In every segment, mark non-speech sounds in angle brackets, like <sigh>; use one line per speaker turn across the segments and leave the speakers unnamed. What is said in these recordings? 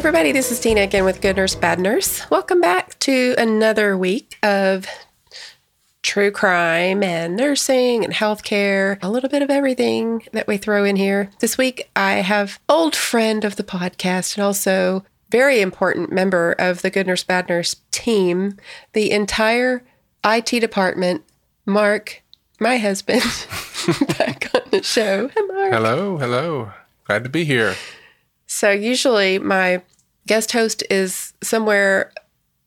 Everybody, this is Tina again with Good Nurse, Bad Nurse. Welcome back to another week of true crime and nursing and healthcare, a little bit of everything that we throw in here. This week, I have old friend of the podcast and also very important member of the Good Nurse, Bad Nurse team, the entire IT department, Mark, my husband, <laughs> back on the show. Hi, Mark.
Hello, hello. Glad to be here.
So usually my guest host is somewhere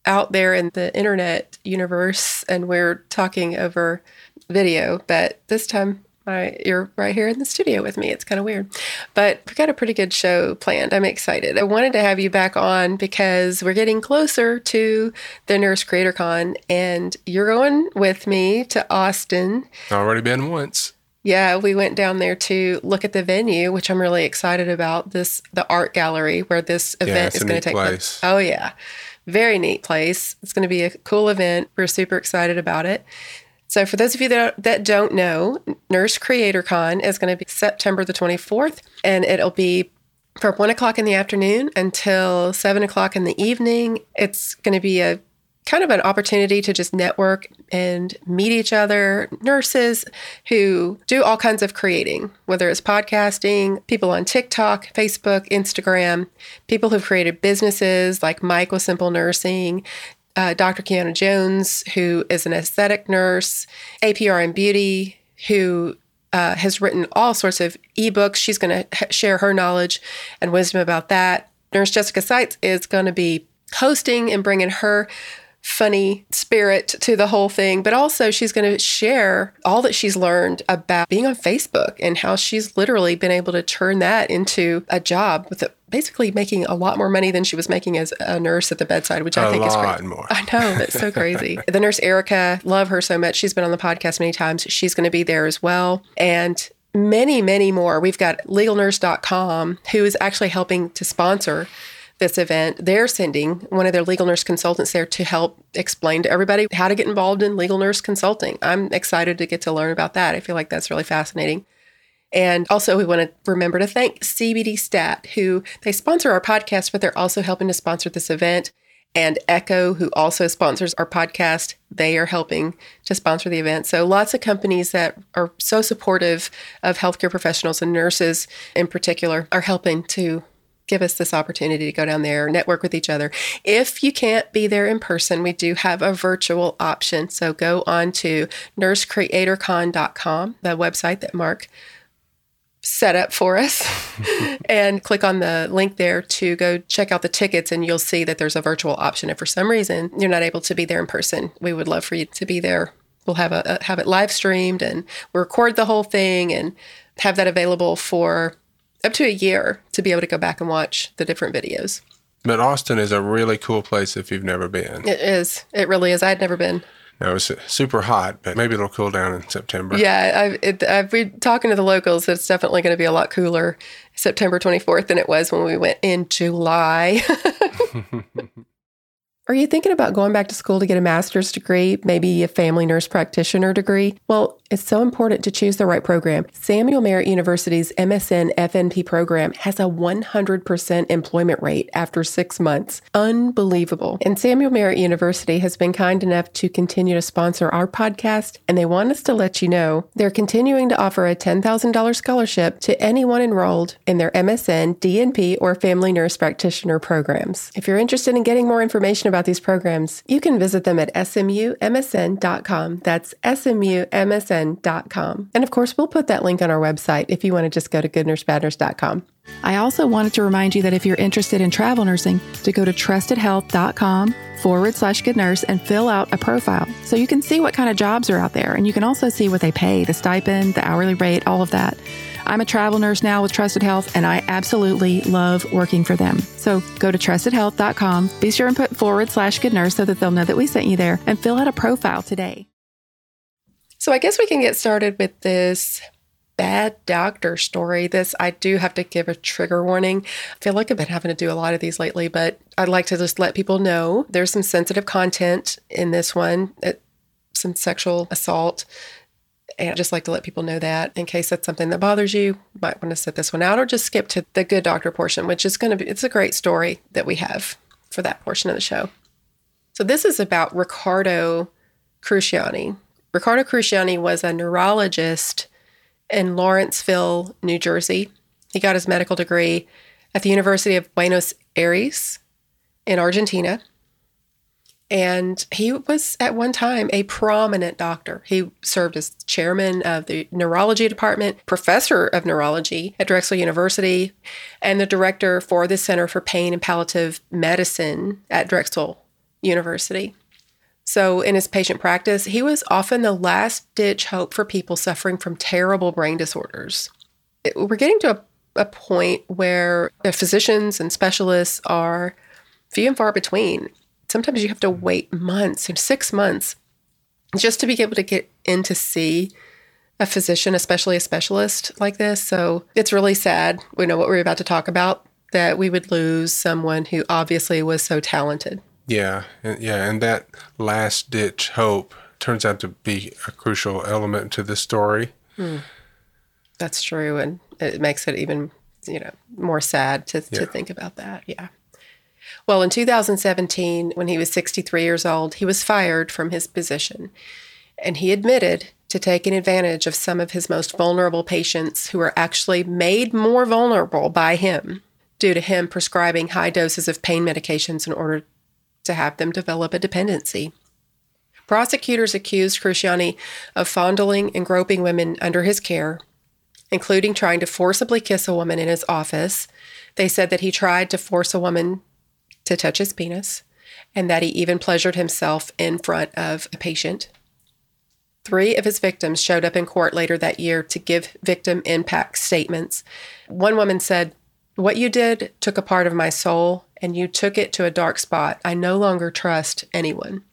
out there in the internet universe and we're talking over video, but this time I, you're right here in the studio with me. It's kind of weird, but we've got a pretty good show planned. I'm excited. I wanted to have you back on because we're getting closer to the Nurse Creator Con, and you're going with me to Austin.
Already been once.
Yeah, we went down there to look at the venue, which I'm really excited about. This the art gallery where this event
it's
is going to take
place.
place. Oh yeah, very neat place. It's going to be a cool event. We're super excited about it. So for those of you that that don't know, Nurse Creator Con is going to be September the 24th, and it'll be from one o'clock in the afternoon until seven o'clock in the evening. It's going to be a kind of an opportunity to just network and meet each other, nurses who do all kinds of creating, whether it's podcasting, people on TikTok, Facebook, Instagram, people who've created businesses like Mike with Simple Nursing, uh, Dr. Kiana Jones, who is an aesthetic nurse, APR and Beauty, who uh, has written all sorts of ebooks. She's going to share her knowledge and wisdom about that. Nurse Jessica Seitz is going to be hosting and bringing her funny spirit to the whole thing, but also she's going to share all that she's learned about being on Facebook and how she's literally been able to turn that into a job with it, basically making a lot more money than she was making as a nurse at the bedside, which I
A
think is great.
more.
I know that's so crazy. <laughs> the nurse Erica, love her so much. She's been on the podcast many times. She's going to be there as well, and many, many more. We've got legalnurse.com, who is actually helping to sponsor this event. They're sending one of their legal nurse consultants there to help explain to everybody how to get involved in legal nurse consulting. I'm excited to get to learn about that. I feel like that's really fascinating. And also, we want to remember to thank CBD Stat, who they sponsor our podcast, but they're also helping to sponsor this event. And Eko, who also sponsors our podcast, they are helping to sponsor the event. So, lots of companies that are so supportive of healthcare professionals and nurses in particular are helping to give us this opportunity to go down there, network with each other. If you can't be there in person, we do have a virtual option. So, go on to nursecreatorcon.com, the website that Mark set up for us <laughs> and click on the link there to go check out the tickets and you'll see that there's a virtual option if for some reason you're not able to be there in person we would love for you to be there we'll have a, have it live streamed and we'll record the whole thing and have that available for up to a year to be able to go back and watch the different videos
But Austin is a really cool place if you've never been.
it is it really is i'd never been
No, it's super hot, but maybe it'll cool down in September.
Yeah, I've, it, I've been talking to the locals. It's definitely going to be a lot cooler September 24th than it was when we went in July. <laughs> <laughs> Are you thinking about going back to school to get a master's degree, maybe a family nurse practitioner degree? Well, it's so important to choose the right program. Samuel Merritt University's MSN FNP program has a 100% employment rate after six months. Unbelievable. And Samuel Merritt University has been kind enough to continue to sponsor our podcast, and they want us to let you know they're continuing to offer a $10,000 scholarship to anyone enrolled in their MSN, DNP, or family nurse practitioner programs. If you're interested in getting more information about these programs, you can visit them at smumsn.com. That's smumsn.com. And of course, we'll put that link on our website if you want to just go to goodnursebadnurse.com.
I also wanted to remind you that if you're interested in travel nursing, to go to trustedhealth.com forward slash good nurse and fill out a profile so you can see what kind of jobs are out there and you can also see what they pay the stipend, the hourly rate, all of that. I'm a travel nurse now with Trusted Health, and I absolutely love working for them. So go to trustedhealth.com, be sure and put forward slash good nurse so that they'll know that we sent you there, and fill out a profile today.
So I guess we can get started with this bad doctor story. This, I do have to give a trigger warning. I feel like I've been having to do a lot of these lately, but I'd like to just let people know there's some sensitive content in this one, uh, some sexual assault. And I'd just like to let people know that in case that's something that bothers you, might want to set this one out or just skip to the good doctor portion, which is going to be, it's a great story that we have for that portion of the show. So this is about Riccardo Cruciani. Riccardo Cruciani was a neurologist in Lawrenceville, New Jersey. He got his medical degree at the University of Buenos Aires in Argentina. And he was at one time a prominent doctor. He served as chairman of the neurology department, professor of neurology at Drexel University, and the director for the Center for Pain and Palliative Medicine at Drexel University. So, in his patient practice, he was often the last ditch hope for people suffering from terrible brain disorders. It, we're getting to a, a point where the physicians and specialists are few and far between. Sometimes you have to wait months, six months, just to be able to get in to see a physician, especially a specialist like this. So, it's really sad. We know what we're about to talk about that we would lose someone who obviously was so talented.
Yeah, yeah, and that last ditch hope turns out to be a crucial element to the story. Hmm.
That's true, and it makes it even you know more sad to,
Yeah.
to think about that. Yeah. Well, in 2017, when he was 63 years old, he was fired from his position, and he admitted to taking advantage of some of his most vulnerable patients who were actually made more vulnerable by him due to him prescribing high doses of pain medications in order to have them develop a dependency. Prosecutors accused Cruciani of fondling and groping women under his care, including trying to forcibly kiss a woman in his office. They said that he tried to force a woman to touch his penis and that he even pleasured himself in front of a patient. Three of his victims showed up in court later that year to give victim impact statements. One woman said, What you did took a part of my soul and you took it to a dark spot. I no longer trust anyone.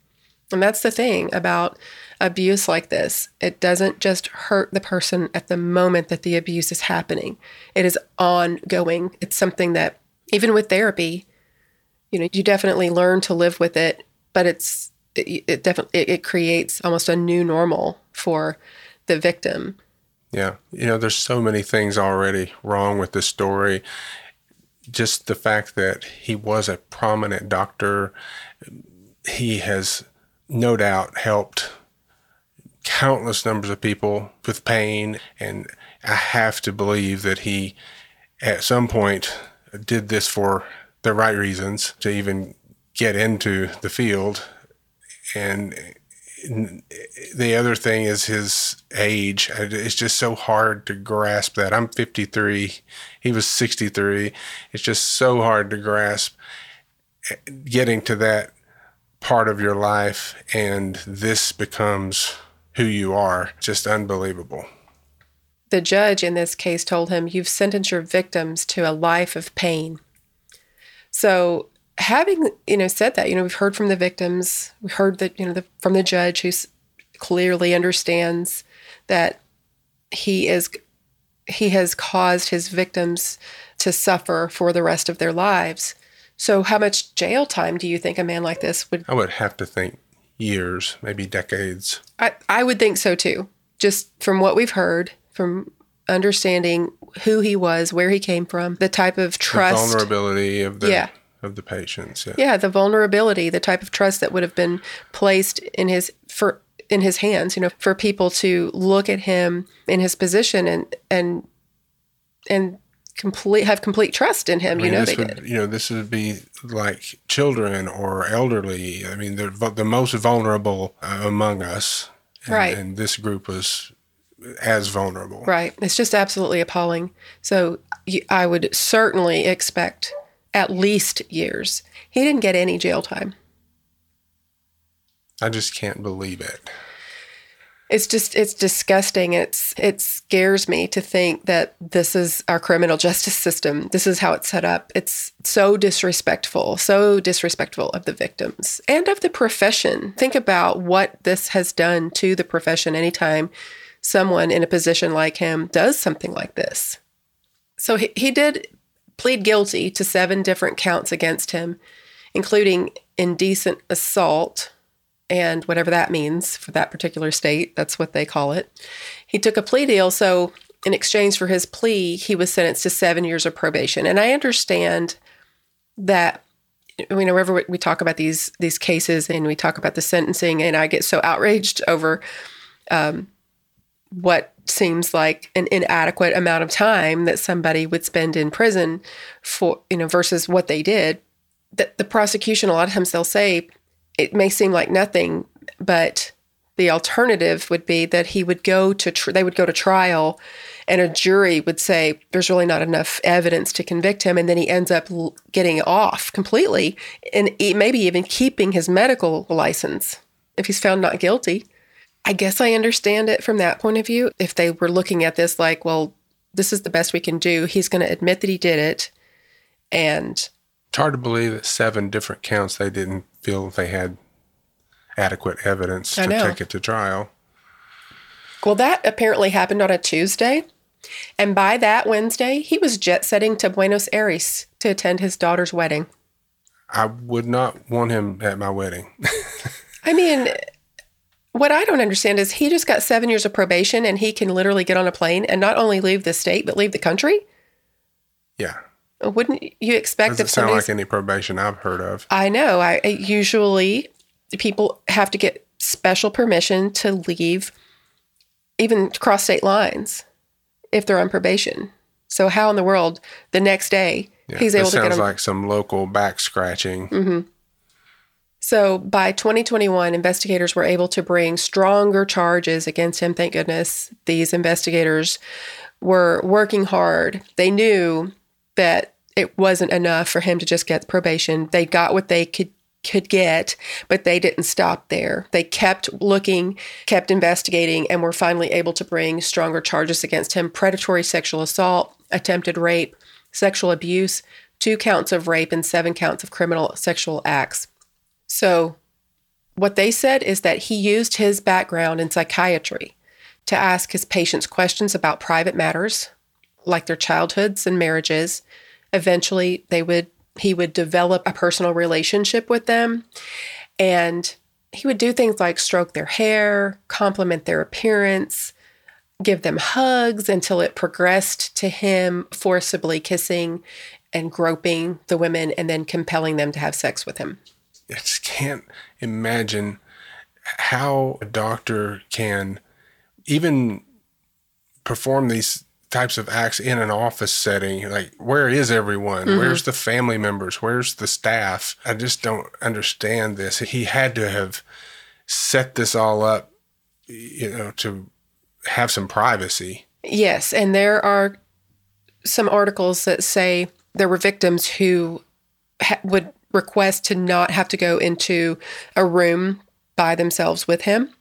And that's the thing about abuse like this. It doesn't just hurt the person at the moment that the abuse is happening, it is ongoing. It's something that, even with therapy, you know, you definitely learn to live with it, but it's, it, it definitely, it, it creates almost a new normal for the victim.
Yeah, you know, there's so many things already wrong with this story. Just the fact that he was a prominent doctor, he has no doubt helped countless numbers of people with pain. And I have to believe that he, at some point, did this for the right reasons to even get into the field. And the other thing is his age. It's just so hard to grasp that. I'm 53. He was 63. It's just so hard to grasp getting to that part of your life and this becomes who you are. Just unbelievable.
The judge in this case told him, You've sentenced your victims to a life of pain. So, having you know said that, you know, we've heard from the victims, we heard that you know the, from the judge who clearly understands that he is he has caused his victims to suffer for the rest of their lives. So, how much jail time do you think a man like this would?
I would have to think years, maybe decades.
I, I would think so too. Just from what we've heard, from understanding who he was, where he came from, the type of
The
trust.
vulnerability of the
Yeah.
of the patients. Yeah.
yeah, the vulnerability, the type of trust that would have been placed in his for in his hands, you know, for people to look at him in his position and and and complete have complete trust in him.
I mean,
you know
this
they
would,
did.
You know, this would be like children or elderly. I mean, they're the most vulnerable uh, among us. And,
Right.
And this group was as vulnerable.
Right. It's just absolutely appalling. So I would certainly expect at least years. He didn't get any jail time.
I just can't believe it.
It's just it's disgusting. It's it scares me to think that this is our criminal justice system. This is how it's set up. It's so disrespectful, so disrespectful of the victims and of the profession. Think about what this has done to the profession anytime someone in a position like him does something like this. So he, he did plead guilty to seven different counts against him, including indecent assault and whatever that means for that particular state. That's what they call it. He took a plea deal. So, in exchange for his plea, he was sentenced to seven years of probation. And I understand that. I mean, whenever we talk about these these cases and we talk about the sentencing, and I get so outraged over um, what seems like an inadequate amount of time that somebody would spend in prison for, you know, versus what they did. That the prosecution, a lot of times they'll say, it may seem like nothing, but the alternative would be that he would go to tr- they would go to trial and a jury would say there's really not enough evidence to convict him and then he ends up l- getting off completely and e- maybe even keeping his medical license if he's found not guilty i guess i understand it from that point of view if they were looking at this like well this is the best we can do he's going to admit that he did it and
It's hard to believe that seven different counts they didn't feel they had adequate evidence
I
to
know.
take it to trial.
Well, that apparently happened on a Tuesday. And by that Wednesday, he was jet setting to Buenos Aires to attend his daughter's wedding.
I would not want him at my wedding. <laughs>
I mean, what I don't understand is he just got seven years of probation and he can literally get on a plane and not only leave the state, but leave the country?
yeah.
Wouldn't you expect
Doesn't sound like any probation I've heard of.
I know. I usually people have to get special permission to leave, even cross state lines, if they're on probation. So how in the world the next day
Yeah,
he's able to get
sounds like some local back scratching.
Mm-hmm. So by 2021, investigators were able to bring stronger charges against him. Thank goodness these investigators were working hard. They knew that it wasn't enough for him to just get probation. They got what they could could get, but they didn't stop there. They kept looking, kept investigating, and were finally able to bring stronger charges against him: predatory sexual assault, attempted rape, sexual abuse, two counts of rape, and seven counts of criminal sexual acts. So, what they said is that he used his background in psychiatry to ask his patients questions about private matters, like their childhoods and marriages. Eventually, they would he would develop a personal relationship with them, and he would do things like stroke their hair, compliment their appearance, give them hugs until it progressed to him forcibly kissing and groping the women and then compelling them to have sex with him.
I just can't imagine how a doctor can even perform these types of acts in an office setting. Like, where is everyone? Mm-hmm. Where's the family members? Where's the staff? I just don't understand this. He had to have set this all up, you know, to have some privacy.
Yes, and there are some articles that say there were victims who ha- would request to not have to go into a room by themselves with him.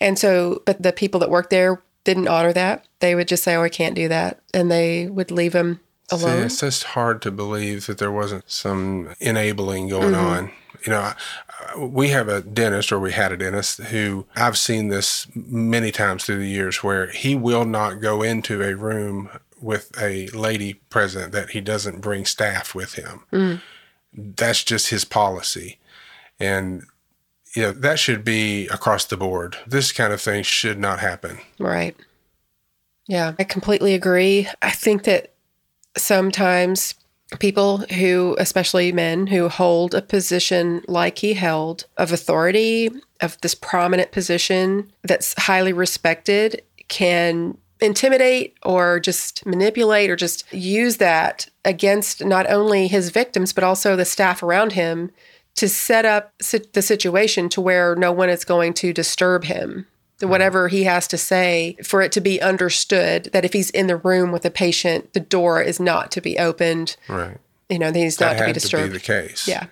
And so, but the people that worked there didn't honor that. They would just say, "Oh, I can't do that," and they would leave him
See,
alone.
it's just hard to believe that there wasn't some enabling going mm-hmm. on. You know, we have a dentist, or we had a dentist, who I've seen this many times through the years where he will not go into a room with a lady present that he doesn't bring staff with him. Mm. That's just his policy. And, you know, that should be across the board. This kind of thing should not happen.
Right. Yeah, I completely agree. I think that sometimes people who, especially men who hold a position like he held of authority, of this prominent position that's highly respected, can intimidate or just manipulate or just use that against not only his victims but also the staff around him to set up the situation to where no one is going to disturb him. Mm-hmm. Whatever he has to say for it to be understood that if he's in the room with a patient the door is not to be opened.
Right.
you know he's
That
not to be
to
disturbed
be the case.
yeah.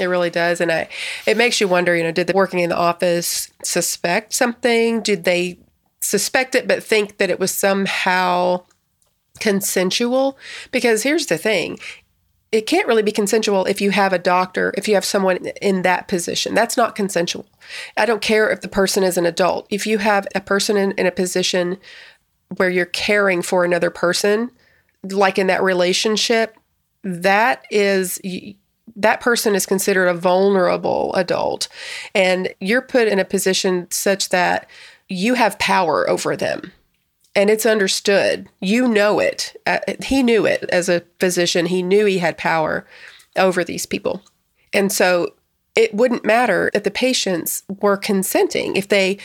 It really does. And i it makes you wonder you know did the working in the office suspect something? Did they suspect it but think that it was somehow consensual. Because here's the thing it can't really be consensual if you have a doctor if you have someone in that position. That's not consensual. I don't care if the person is an adult. If you have a person in, in a position where you're caring for another person like in that relationship that is that person is considered a vulnerable adult. And you're put in a position such that you have power over them. And it's understood. You know it. Uh, he knew it as a physician. He knew he had power over these people. And so it wouldn't matter if the patients were consenting. If they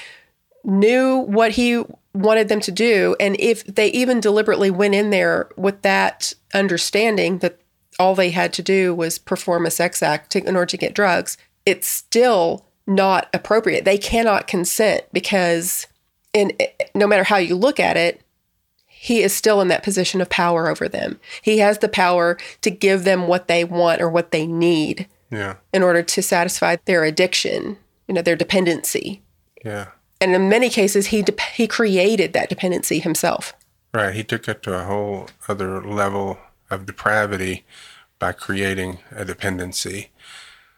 knew what he wanted them to do and if they even deliberately went in there with that understanding that all they had to do was perform a sex act to, in order to get drugs it's still not appropriate they cannot consent because in no matter how you look at it he is still in that position of power over them he has the power to give them what they want or what they need
Yeah.
in order to satisfy their addiction you know their dependency
Yeah.
and in many cases he de- he created that dependency himself
Right. He took it to a whole other level of depravity by creating a dependency.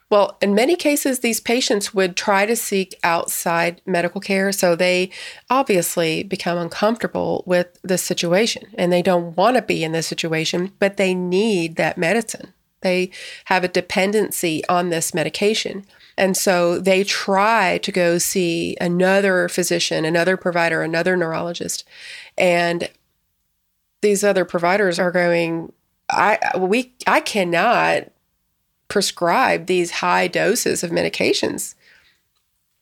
Well in many cases these patients would try to seek outside medical care so they obviously become uncomfortable with the situation and they don't want to be in this situation but they need that medicine. They have a dependency on this medication and so they try to go see another physician another provider another neurologist and these other providers are going i we i cannot prescribe these high doses of medications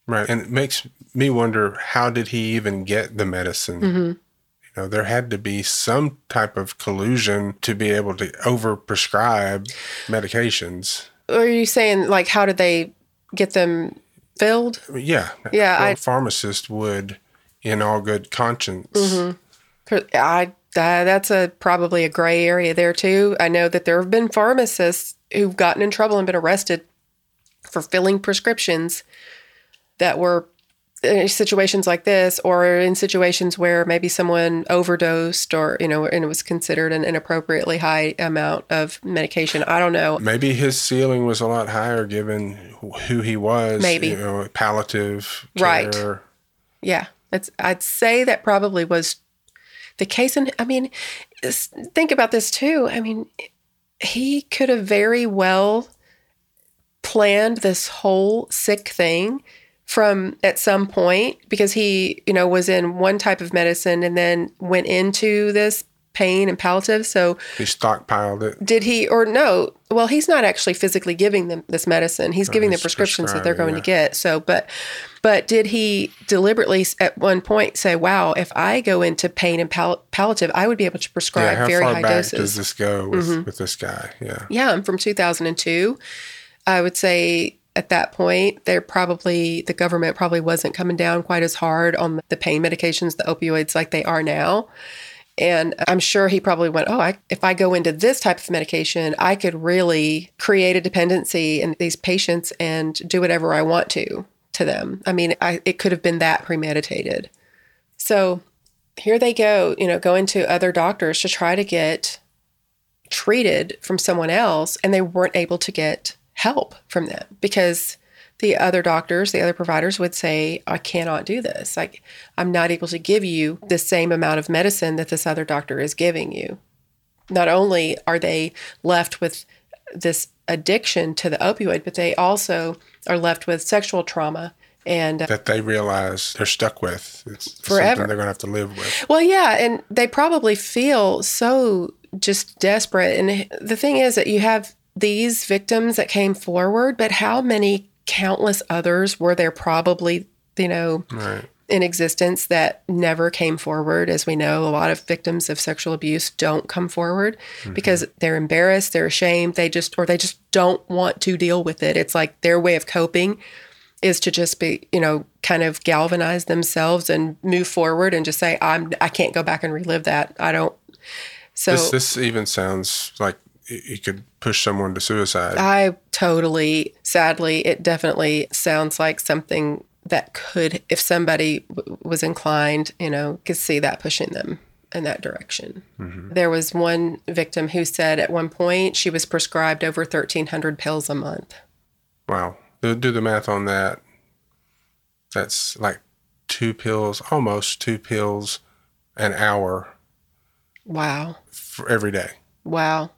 Right. And it makes me wonder how did he even get the medicine? Mm-hmm. You know, there had to be some type of collusion to be able to overprescribe medications.
are you saying like how did they get them filled
yeah.
Yeah, I-
pharmacist would, in all good conscience, mm-hmm.
I uh, that's a probably a gray area there too. I know that there have been pharmacists who've gotten in trouble and been arrested for filling prescriptions that were in situations like this or in situations where maybe someone overdosed or you know and it was considered an inappropriately high amount of medication. I don't know.
maybe his ceiling was a lot higher given who he was.
Maybe.
You know, palliative
Right. Yeah, it's, I'd say that probably was the case. And I mean, think about this too. I mean, he could have very well planned this whole sick thing from at some point because he, you know, was in one type of medicine and then went into this pain and palliative. So
He stockpiled it.
did he or no well he's not actually physically giving them this medicine he's oh, giving the
he's
prescriptions that they're going
prescribing,
to get so but but did he deliberately at one point say wow if i go into pain and pal- palliative i would be able to
Yeah,
prescribe
how
very
far
high
back
doses Mm-hmm.
does this go with, with this guy? Yeah.
yeah i'm from 2002 i would say at that point they're probably the government probably wasn't coming down quite as hard on the pain medications the opioids like they are now and i'm sure he probably went oh I, if i go into this type of medication i could really create a dependency in these patients and do whatever i want to to them i mean I, it could have been that premeditated so here they go you know going to other doctors to try to get treated from someone else and they weren't able to get help from them because the other doctors, the other providers would say, I cannot do this. Like, I'm not able to give you the same amount of medicine that this other doctor is giving you. Not only are they left with this addiction to the opioid, but they also are left with sexual trauma and uh,
That they realize they're stuck with. It's
Forever.
something they're going to have to live with.
Well, yeah, and they probably feel so just desperate. And the thing is that you have these victims that came forward, but how many countless others were there probably, you know,
Right.
In existence that never came forward. As we know, a lot of victims of sexual abuse don't come forward mm-hmm. because they're embarrassed, they're ashamed, they just, or they just don't want to deal with it. It's like their way of coping is to just be, you know, kind of galvanize themselves and move forward and just say, I'm, I can't go back and relive that. I don't. So
This this even sounds like it could push someone to suicide.
I totally, sadly, it definitely sounds like something that could, if somebody w- was inclined, you know, could see that pushing them in that direction. Mm-hmm. There was one victim who said at one point she was prescribed over 1,300 pills a month.
wow. Do, do the math on that. That's like two pills, almost two pills an hour
Wow.
for every day.
Wow.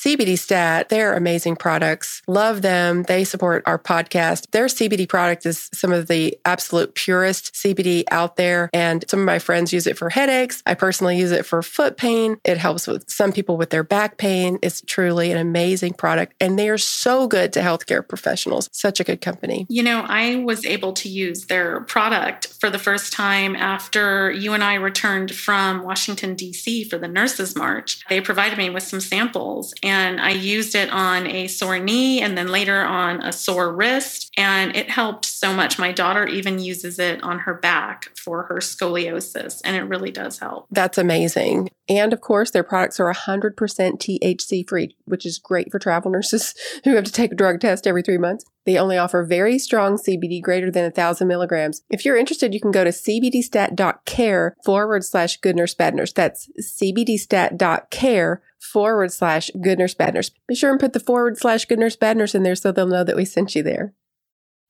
CBD Stat, they're amazing products. Love them. They support our podcast. Their CBD product is some of the absolute purest CBD out there. And some of my friends use it for headaches. I personally use it for foot pain. It helps with some people with their back pain. It's truly an amazing product. And they are so good to healthcare professionals. Such a good company.
You know, I was able to use their product for the first time after you and I returned from Washington, D.C. for the Nurses March. They provided me with some samples, and I used it on a sore knee and then later on a sore wrist, and it helped so much. My daughter even uses it on her back for her scoliosis, and it really does help.
That's amazing. And of course, their products are 100% THC free, which is great for travel nurses <laughs> who have to take a drug test every three months. They only offer very strong CBD greater than 1,000 milligrams. If you're interested, you can go to cbdstat.care forward slash good nurse bad nurse. That's cbdstat.care forward slash good nurse bad nurse. Be sure and put the forward slash good nurse bad nurse in there so they'll know that we sent you there.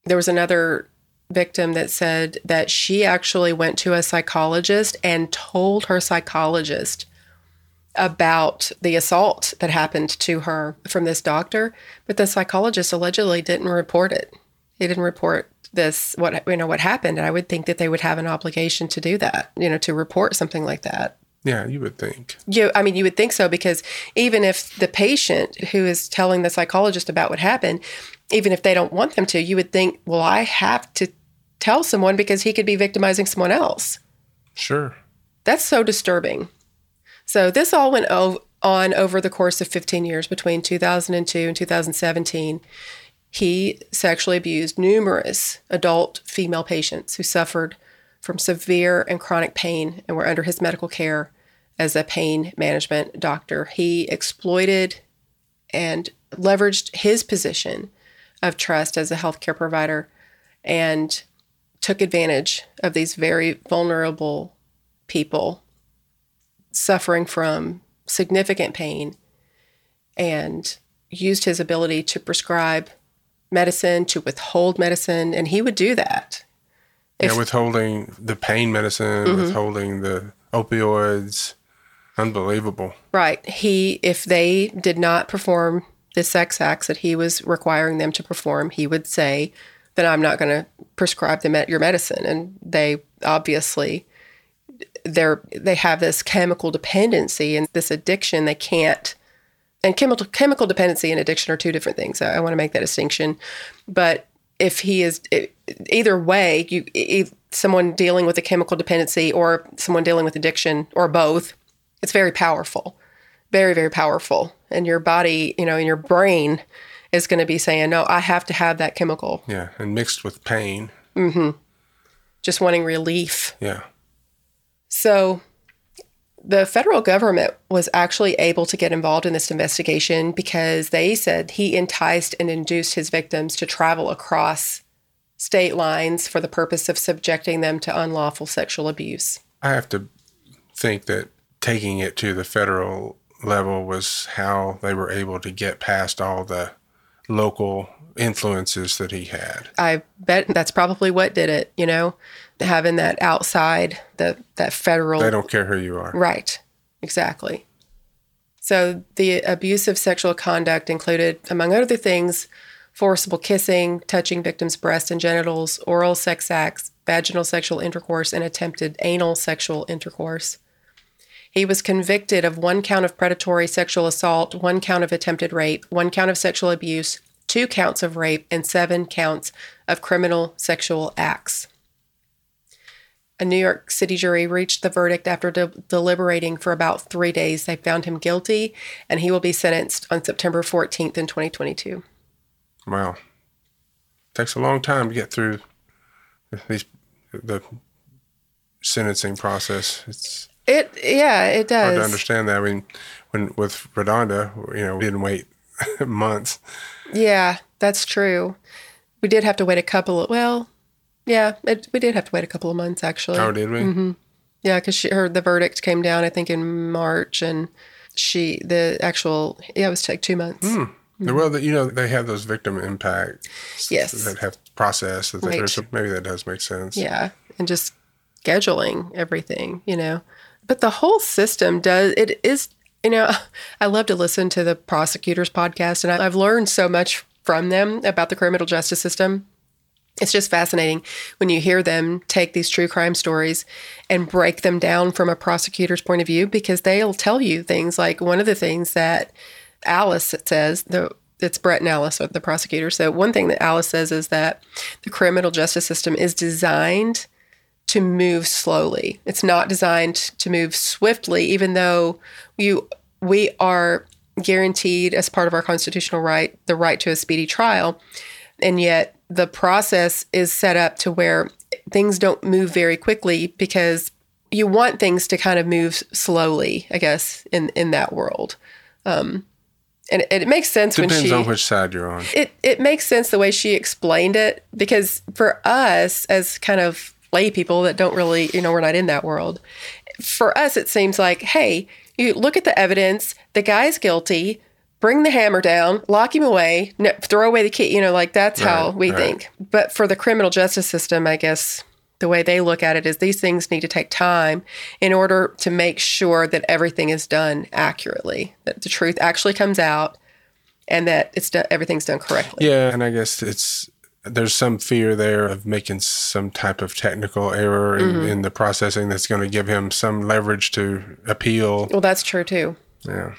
There was another victim that said that she actually went to a psychologist and told her psychologist about the assault that happened to her from this doctor, but the psychologist allegedly didn't report it. He didn't report this what you know what happened, and I would think that they would have an obligation to do that, you know, to report something like that.
Yeah, you would think.
You, I mean, you would think so because even if the patient who is telling the psychologist about what happened, even if they don't want them to, you would think, well, I have to tell someone because he could be victimizing someone else.
Sure.
That's so disturbing. So this all went o- on over the course of 15 years between 2002 and 2017. He sexually abused numerous adult female patients who suffered from severe and chronic pain and were under his medical care as a pain management doctor. He exploited and leveraged his position of trust as a healthcare provider and took advantage of these very vulnerable people suffering from significant pain and used his ability to prescribe medicine, to withhold medicine, and he would do that. If-
yeah, withholding the pain medicine, mm-hmm. withholding the opioids. Unbelievable.
Right. He, if they did not perform the sex acts that he was requiring them to perform, he would say then I'm not going to prescribe them your medicine. And they obviously, they're they have this chemical dependency and this addiction. They can't. And chemical chemical dependency and addiction are two different things. I, I want to make that distinction. But if he is either way, you someone dealing with a chemical dependency or someone dealing with addiction or both, it's very powerful, very very powerful. And your body, you know, and your brain is going to be saying, "No, I have to have that chemical."
Yeah, and mixed with pain. Mm-hmm.
Just wanting relief.
Yeah.
So the federal government was actually able to get involved in this investigation because they said he enticed and induced his victims to travel across state lines for the purpose of subjecting them to unlawful sexual abuse.
I have to think that taking it to the federal level was how they were able to get past all the local influences that he had.
I bet that's probably what did it, you know, having that outside the that federal
They don't care who you are.
Right. Exactly. So the abusive sexual conduct included, among other things, forcible kissing, touching victims' breasts and genitals, oral sex acts, vaginal sexual intercourse, and attempted anal sexual intercourse. He was convicted of one count of predatory sexual assault, one count of attempted rape, one count of sexual abuse, two counts of rape, and seven counts of criminal sexual acts. a New York City jury reached the verdict after de- deliberating for about three days. They found him guilty, and he will be sentenced on September 14th in 2022.
Wow. Takes a long time to get through these the sentencing process. It's
It, yeah, it does.
hard to understand that. I mean, when with RaDonda, you know, we didn't wait <laughs> months.
Yeah, that's true. We did have to wait a couple of, well, yeah, it, we did have to wait a couple of months actually.
How did we?
Mm-hmm. Yeah, because she heard the verdict came down, I think, in March, and she, the actual, yeah, it was like two months.
Well, you know, they have those victim impact
Yes.
that have process. That
Right.
so maybe that does make sense.
Yeah, and just scheduling everything, you know. But the whole system does, it is, you know, <laughs> I love to listen to the prosecutors podcast, and I- I've learned so much from them about the criminal justice system. It's just fascinating when you hear them take these true crime stories and break them down from a prosecutor's point of view because they'll tell you things like one of the things that Alice says, the it's Brett and Alice, the prosecutor. So one thing that Alice says is that the criminal justice system is designed to move slowly. It's not designed to move swiftly, even though you we are guaranteed as part of our constitutional right the right to a speedy trial. And yet the process is set up to where things don't move very quickly because you want things to kind of move slowly, I guess, in in that world. Um, and it, it makes sense when she Depends
on which side you're on.
it it makes sense the way she explained it because for us as kind of lay people that don't really you know we're not in that world for us it seems like hey you look at the evidence the guy's guilty bring the hammer down lock him away no, throw away the key you know like that's how we
right.
think but for the criminal justice system i guess the way they look at it is these things need to take time in order to make sure that everything is done accurately that the truth actually comes out and that it's done, everything's done correctly.
Yeah, and I guess it's there's some fear there of making some type of technical error in,
Mm-hmm.
in the processing that's going to give him some leverage to appeal.
Well, that's true too.
Yeah.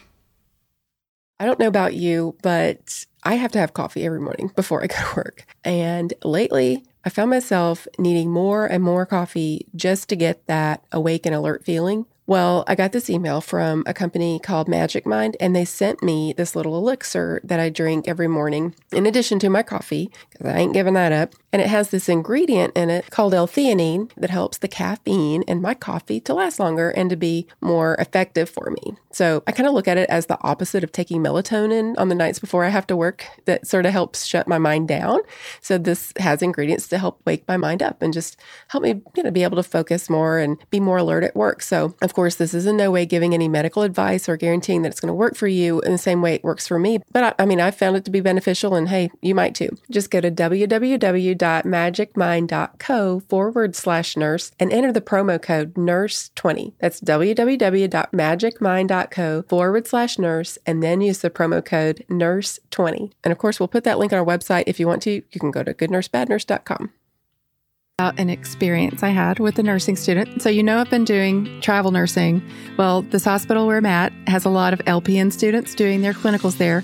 I don't know about you, but I have to have coffee every morning before I go to work. And lately, I found myself needing more and more coffee just to get that awake and alert feeling. Well, I got this email from a company called Magic Mind, and they sent me this little elixir that I drink every morning in addition to my coffee, because I ain't giving that up. And it has this ingredient in it called L theanine that helps the caffeine in my coffee to last longer and to be more effective for me. So I kind of look at it as the opposite of taking melatonin on the nights before I have to work that sort of helps shut my mind down. So this has ingredients to help wake my mind up and just help me, you know, be able to focus more and be more alert at work. So of course, this is in no way giving any medical advice or guaranteeing that it's going to work for you in the same way it works for me. But I, I mean, I found it to be beneficial and hey, you might too. Just go to www.magicmind.co forward slash nurse and enter the promo code nurse20. That's www.magicmind.co forward slash nurse and then use the promo code nurse20. And of course, we'll put that link on our website. If you want to, you can go to goodnursebadnurse.com.
about uh, an experience I had with a nursing student. So, you know, I've been doing travel nursing. Well, this hospital where I'm at has a lot of LPN students doing their clinicals there.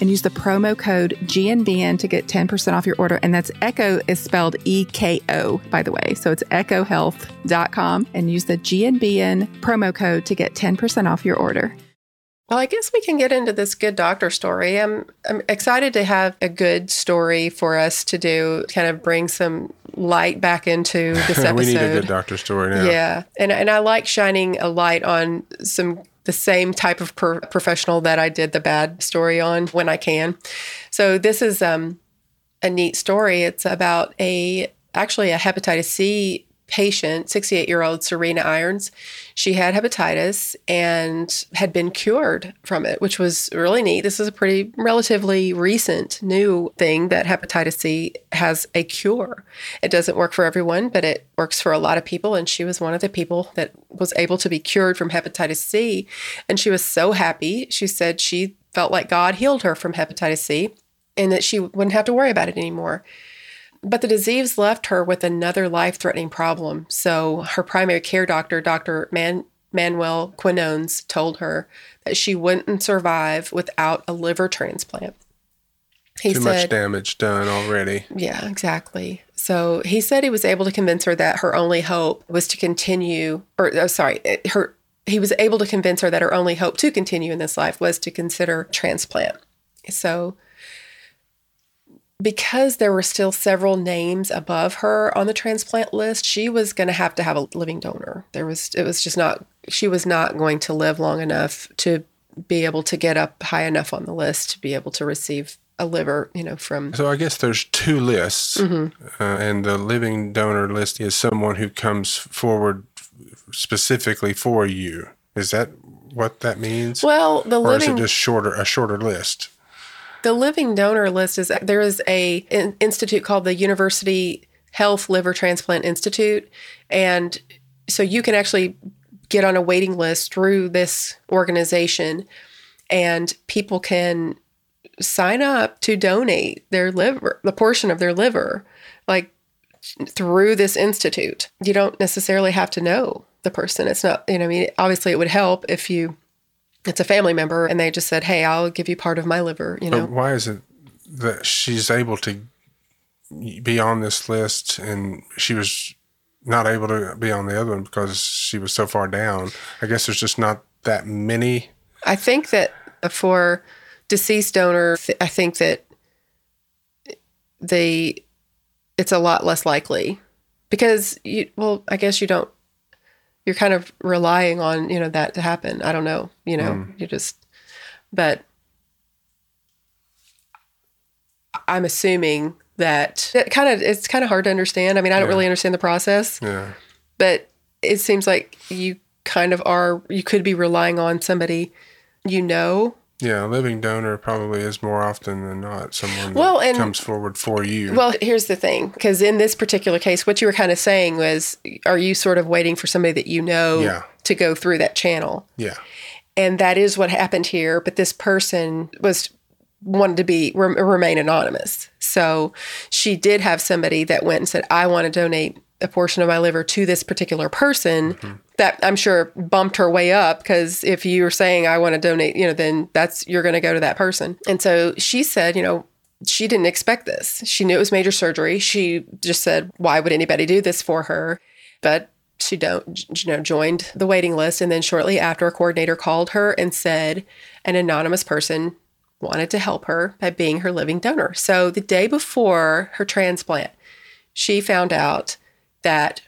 and use the promo code GNBN to get 10% off your order. And that's Eko is spelled E K O, by the way. So it's ekohealth.com and use the GNBN promo code to get 10% off your order.
Well, I guess we can get into this good doctor story. I'm I'm excited to have a good story for us to do, kind of bring some light back into <laughs> this episode.
we need a good doctor story now.
Yeah, and and I like shining a light on some the same type of per- professional that I did the bad story on when I can. So this is um, a neat story. It's about a actually a hepatitis C patient, 68 year old Serena Irons. She had hepatitis and had been cured from it, which was really neat. This is a pretty relatively recent new thing that hepatitis C has a cure. It doesn't work for everyone, but it works for a lot of people. And she was one of the people that was able to be cured from hepatitis C. And she was so happy. She said she felt like God healed her from hepatitis C and that she wouldn't have to worry about it anymore. But the disease left her with another life threatening problem. So her primary care doctor, Dr. Man- Manuel Quinones, told her that she wouldn't survive without a liver transplant.
He Too said, much damage done already.
Yeah, exactly. So he said he was able to convince her that her only hope was to continue, or oh, sorry, her he was able to convince her that her only hope to continue in this life was to consider transplant. So because there were still several names above her on the transplant list, she was going to have to have a living donor. There was it was just not she was not going to live long enough to be able to get up high enough on the list to be able to receive a liver, you know, from.
So I guess there's two lists, mm-hmm. uh, and the living donor list is someone who comes forward specifically for you. Is that what that means?
Well, the
or
living,
is it just shorter a shorter list?
The living donor list is there is a institute called the University Health Liver Transplant Institute, and so you can actually get on a waiting list through this organization, and people can sign up to donate their liver, the portion of their liver, like through this institute. You don't necessarily have to know the person. It's not, you know, I mean, obviously it would help if you it's a family member and they just said hey i'll give you part of my liver you know?
but why is it that she's able to be on this list and she was not able to be on the other one because she was so far down? I guess there's just not that many.
I think that for deceased donor i think that the it's a lot less likely because you well i guess you don't you're kind of relying on you know that to happen i don't know you know mm. you just but i'm assuming that it kind of it's kind of hard to understand i mean i don't yeah. really understand the process
yeah
but it seems like you kind of are you could be relying on somebody you know
yeah, a living donor probably is more often than not someone well, that and, comes forward for you.
Well, here's the thing, because in this particular case, what you were kind of saying was, are you sort of waiting for somebody that you know
yeah.
to go through that channel?
Yeah.
And that is what happened here. But this person was wanted to be remain anonymous, so she did have somebody that went and said, "I want to donate a portion of my liver to this particular person mm-hmm. that I'm sure bumped her way up because if you're saying I want to donate, you know, then that's you're going to go to that person. And so she said, you know, she didn't expect this. She knew it was major surgery. She just said, why would anybody do this for her? But she don't you know joined the waiting list and then shortly after a coordinator called her and said an anonymous person wanted to help her by being her living donor. So the day before her transplant, she found out that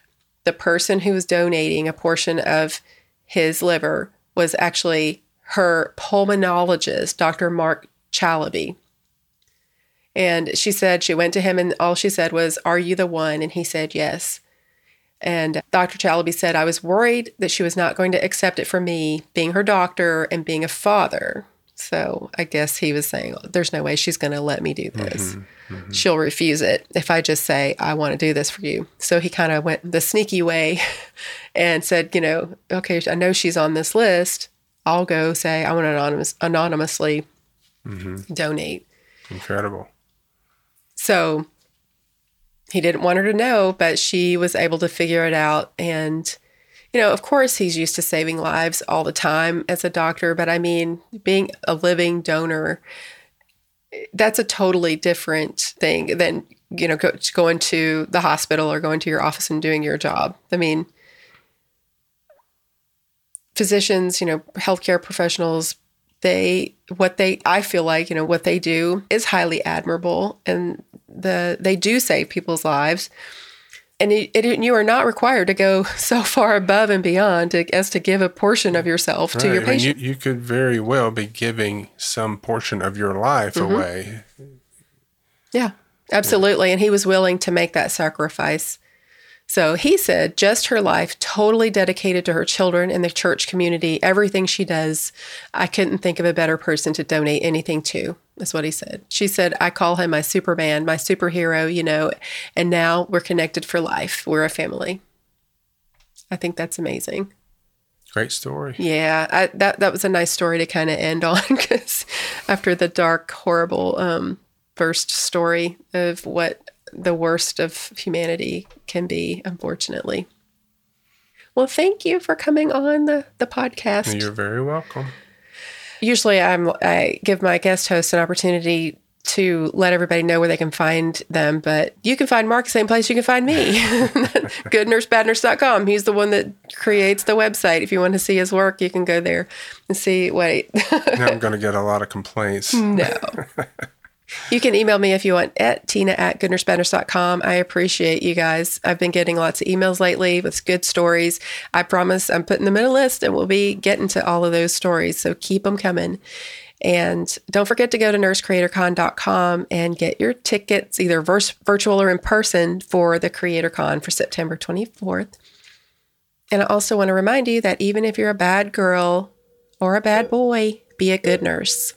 the person who was donating a portion of his liver was actually her pulmonologist, Dr. Mark Chalabi. And she said she went to him and all she said was, Are you the one? And he said, Yes. And Dr. Chalabi said, I was worried that she was not going to accept it from me, being her doctor and being a father. So I guess he was saying, There's no way she's going to let me do this. Mm-hmm. Mm-hmm. She'll refuse it if I just say, I want to do this for you. So he kind of went the sneaky way <laughs> and said, you know, okay, I know she's on this list. I'll go say, I want to anonymous, anonymously mm-hmm. donate.
Incredible.
So he didn't want her to know, but she was able to figure it out. And, you know, of course, he's used to saving lives all the time as a doctor, but I mean, being a living donor, that's a totally different thing than you know go, going to the hospital or going to your office and doing your job. I mean, physicians, you know, healthcare professionals they what they I feel like you know what they do is highly admirable, and the they do save people's lives. And it, it, you are not required to go <laughs> so far above and beyond to, as to give a portion of yourself to
Right.
your
I mean,
patient.
you, you could very well be giving some portion of your life
Mm-hmm.
away.
Yeah, absolutely. And he was willing to make that sacrifice. So he said, just her life, totally dedicated to her children and the church community, everything she does. I couldn't think of a better person to donate anything to. That's what he said. She said, I call him my Superman, my superhero, you know, and now we're connected for life. We're a family. I think that's amazing.
Great story.
Yeah, I, that that was a nice story to kind of end on <laughs> because after the dark, horrible um, first story of what the worst of humanity can be, unfortunately. Well, thank you for coming on the the podcast.
You're very welcome.
Usually, I'm I give my guest host an opportunity to let everybody know where they can find them, but you can find Mark the same place you can find me. <laughs> Goodnursebadnurse.com. He's the one that creates the website. If you want to see his work, you can go there and see. Wait,
Now I'm <laughs> going to get a lot of complaints.
no. <laughs> You can email me if you want at tina at goodnursebadnurse.com. I appreciate you guys. I've been getting lots of emails lately with good stories. I promise I'm putting them in a list and we'll be getting to all of those stories. So keep them coming. And don't forget to go to nursecreatorcon.com and get your tickets, either vers- virtual or in person, for the CreatorCon for September 24th. And I also want to remind you that even if you're a bad girl or a bad boy, be a good nurse.